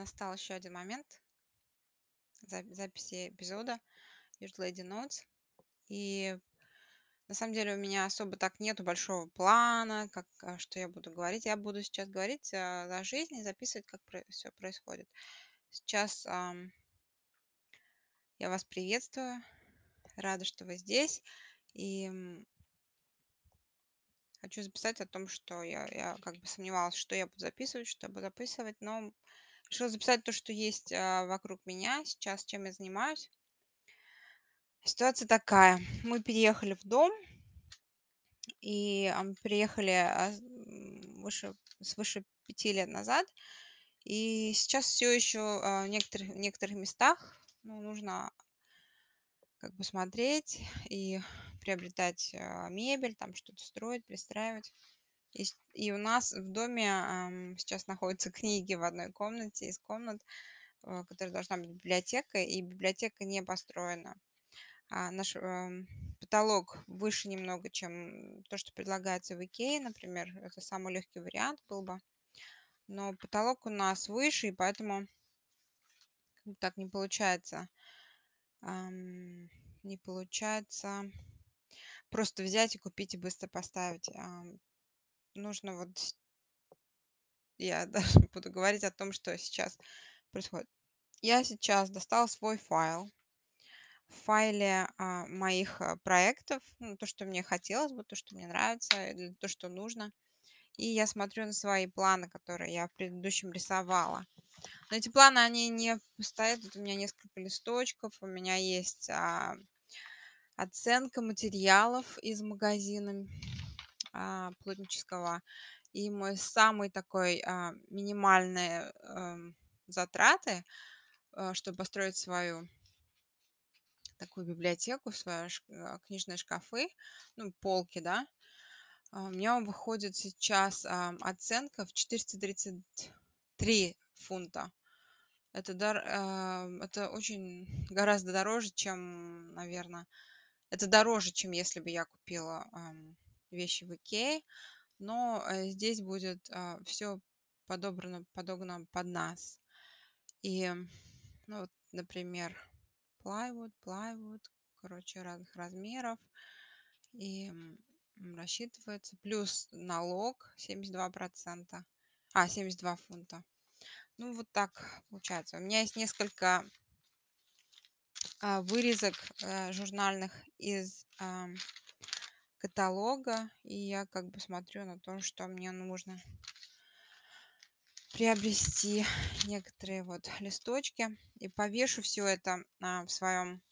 настал еще один момент записи эпизода Usual Lady Notes. И на самом деле у меня особо так нету большого плана, как а, что я буду говорить. Я буду сейчас говорить а, о жизни, записывать, как все происходит. Сейчас ам, я вас приветствую, рада, что вы здесь. И хочу записать о том, что я, я как бы сомневалась, что я буду записывать, что я буду записывать, но решила записать то, что есть а, вокруг меня сейчас, чем я занимаюсь. Ситуация такая. Мы переехали в дом, и а, переехали а, выше, свыше пяти лет назад. И сейчас все еще в некоторых, в некоторых местах ну, нужно как бы смотреть и приобретать мебель, там что-то строить, пристраивать. И, и у нас в доме ам, сейчас находятся книги в одной комнате из комнат, э, которая должна быть библиотека, и библиотека не построена а, наш эм, потолок выше немного, чем то, что предлагается в Икее, например. Это самый легкий вариант был бы. Но потолок у нас выше, и поэтому так не получается. Ам, не получается просто взять и купить и быстро поставить. Ам, нужно вот... Я даже буду говорить о том, что сейчас происходит. Я сейчас достала свой файл в файле а, моих а, проектов, ну, то, что мне хотелось бы, то, что мне нравится, или то, что нужно. И я смотрю на свои планы, которые я в предыдущем рисовала. Но эти планы, они не стоят. Тут у меня несколько листочков. У меня есть а, оценка материалов из магазина а, плотнического. И мой самый такой а, минимальные а, затраты, а, чтобы построить свою такую библиотеку, свои а, книжные шкафы, ну, полки, да. А, у меня выходит сейчас оценка в 433 фунта. Это, дар, это очень гораздо дороже, чем, наверное, это дороже, чем если бы я купила вещи в Икее, но э, здесь будет все подобрано, подогнано под нас. И, ну, вот, например, plywood, plywood, короче, разных размеров. И рассчитывается. Плюс налог 72%. А, 72 фунта. Ну, вот так получается. У меня есть несколько а, вырезок а, журнальных из а, каталога. И я как бы смотрю на то, что мне нужно приобрести некоторые вот листочки и повешу все это а, в своем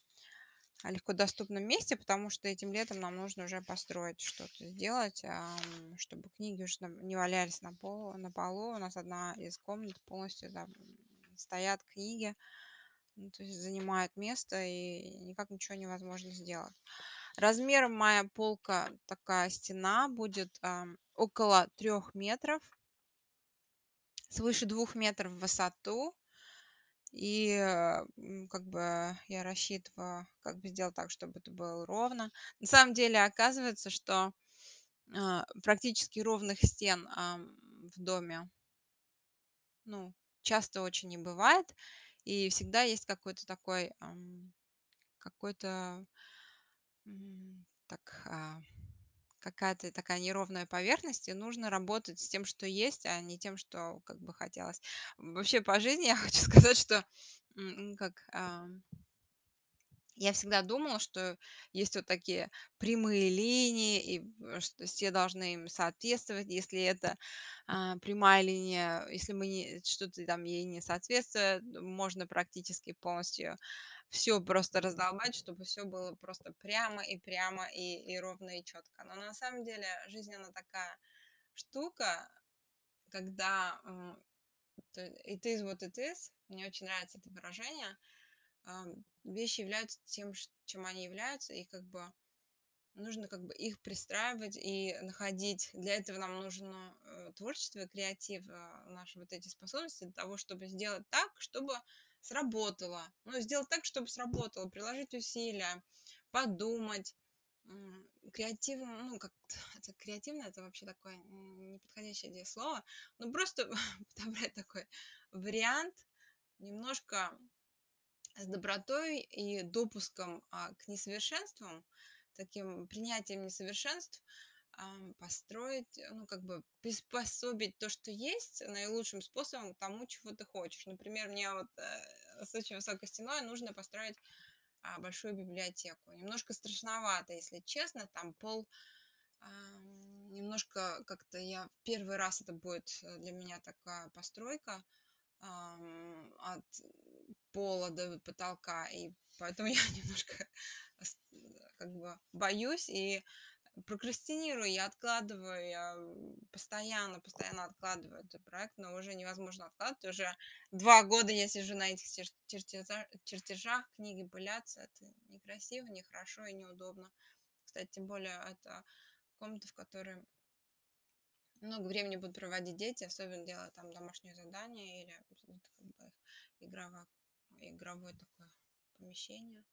легко доступном месте, потому что этим летом нам нужно уже построить что-то, сделать, а, чтобы книги уже не валялись на полу, на полу. У нас одна из комнат полностью там стоят книги, ну, то есть занимают место и никак ничего невозможно сделать. Размером моя полка, такая стена, будет около трех метров свыше двух метров в высоту. И как бы я рассчитываю, как бы сделать так, чтобы это было ровно. На самом деле оказывается, что а, практически ровных стен в доме, ну, часто очень не бывает. И всегда есть какой-то такой, какой-то так, а, какая-то такая неровная поверхность, и нужно работать с тем, что есть, а не тем, что как бы хотелось. Вообще по жизни я хочу сказать, что как я всегда думала, что есть вот такие прямые линии, и э, что все должны им соответствовать. Если это а, прямая линия, если мы не, что-то там ей не соответствует, можно практически полностью все просто раздолбать, чтобы все было просто прямо и прямо и, и ровно и четко. Но на самом деле жизнь она такая штука, когда it is what it is. Мне очень нравится это выражение. Вещи являются тем, чем они являются, и как бы нужно как бы их пристраивать и находить. Для этого нам нужно э, творчество, креатив, э, наши вот эти способности для того, чтобы сделать так, чтобы сработало. Ну, сделать так, чтобы сработало, приложить усилия, подумать, креативно, ну, как это креативно, это вообще такое неподходящее слово, ну, просто подобрать такой вариант, немножко с добротой и допуском а, к несовершенствам, таким принятием несовершенств, построить, ну, как бы приспособить то, что есть, наилучшим способом к тому, чего ты хочешь. Например, мне вот э, с очень высокой стеной нужно построить а, большую библиотеку. Немножко страшновато, если честно, там пол немножко как-то я первый раз это будет э, для меня такая постройка от пола до потолка, и поэтому я немножко как бы боюсь и прокрастинирую, я откладываю, я постоянно, постоянно откладываю этот проект, но уже невозможно откладывать. Уже два года я сижу на этих чертежах, чертежах книги пылятся. Это некрасиво, нехорошо и неудобно. Кстати, тем более это комната, в которой много времени будут проводить дети, особенно делая там домашнее задание или как бы игровое, игровое такое помещение,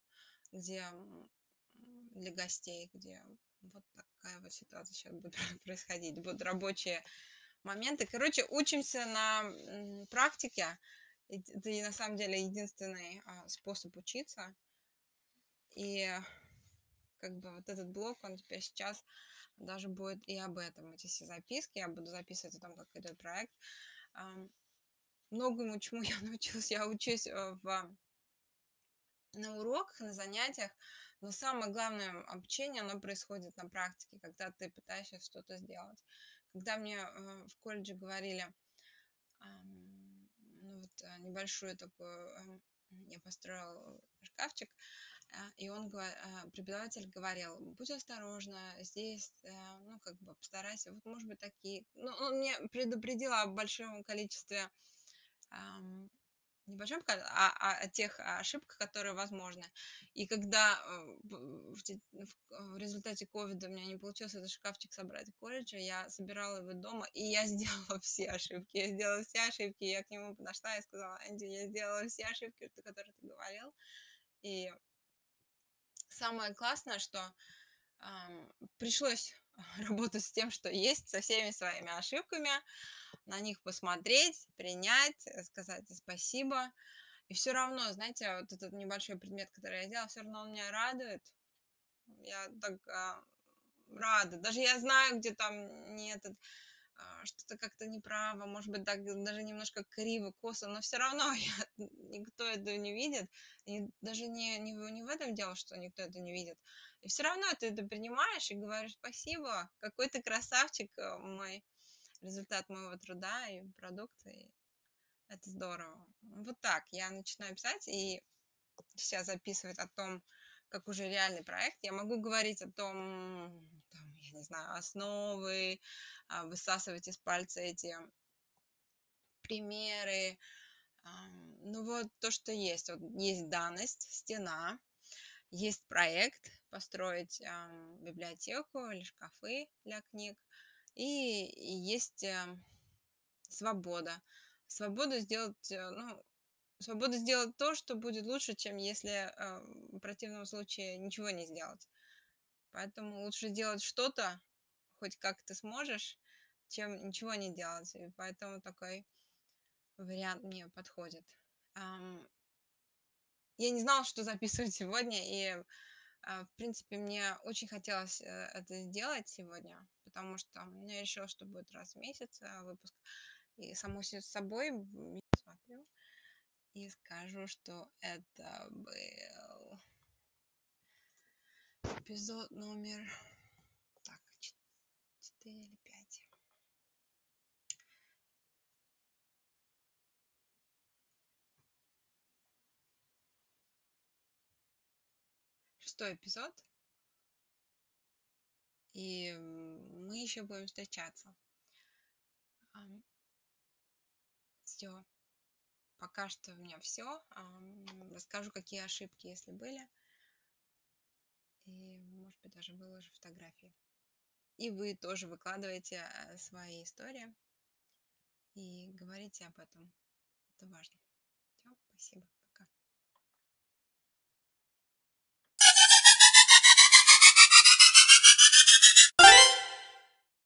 где для гостей, где вот такая вот ситуация сейчас будет происходить. Будут рабочие моменты. Короче, учимся на практике. Это на самом деле единственный а, способ учиться. И как бы вот этот блок, он теперь сейчас даже будет и об этом. Эти все записки, я буду записывать о том, как идет проект. Многому чему я научилась, я учусь э, в, на уроках, на занятиях, но самое главное обучение, оно происходит на практике, когда ты пытаешься что-то сделать. Когда мне э, в колледже говорили, ну вот э, небольшую такую, я построил шкафчик, и он, а, преподаватель говорил, будь осторожна, здесь, ну, как бы постарайся, вот, может быть, такие. Ну, он мне предупредил о большом количестве не большом, а, а о тех ошибках, которые возможны. И когда э, в, в результате ковида у меня не получилось этот шкафчик собрать в колледже, я собирала его дома, и я сделала все ошибки. Я сделала все ошибки, я к нему подошла и сказала, Энди, я сделала все ошибки, которые ты говорил. И самое классное, что пришлось работать с тем, что есть, со всеми своими ошибками, на них посмотреть, принять, э, сказать спасибо. И все равно, знаете, вот этот небольшой предмет, который я делала, все равно он меня радует. Я так э, рада. Даже я знаю, где там не этот что-то как-то неправо, может быть, так даже немножко криво, косо, но все равно я, никто это не видит. И даже не, не, не в этом дело, что никто это не видит. И все равно ты это принимаешь и говоришь спасибо, какой ты красавчик, э, мой результат моего труда и продукт, и это здорово. Вот так я начинаю писать и сейчас записывать о том, как уже реальный проект. Я могу говорить о том, там, я не знаю, основы, а, высасывать из пальца эти примеры. Ну вот то, что есть. Вот есть данность, стена, есть проект, построить библиотеку или шкафы для книг, и есть эм, свобода. Свободу сделать, э, ну, свободу сделать то, что будет лучше, чем если э, в противном случае ничего не сделать. Поэтому лучше делать что-то, хоть как ты сможешь, чем ничего не делать. И поэтому такой вариант мне подходит. Я не знала, что записывать сегодня, и, а, в принципе, мне очень хотелось э, это сделать сегодня, потому что я решила, что будет раз в месяц э, выпуск. И само с собой смотрю и скажу, что это был эпизод номер так, 4 или 5. Шестой эпизод. И мы еще будем встречаться. Все пока что у меня все. Расскажу, какие ошибки, если были. И, может быть, даже выложу фотографии. И вы тоже выкладываете э, свои истории и говорите об этом. Это важно. Все, спасибо.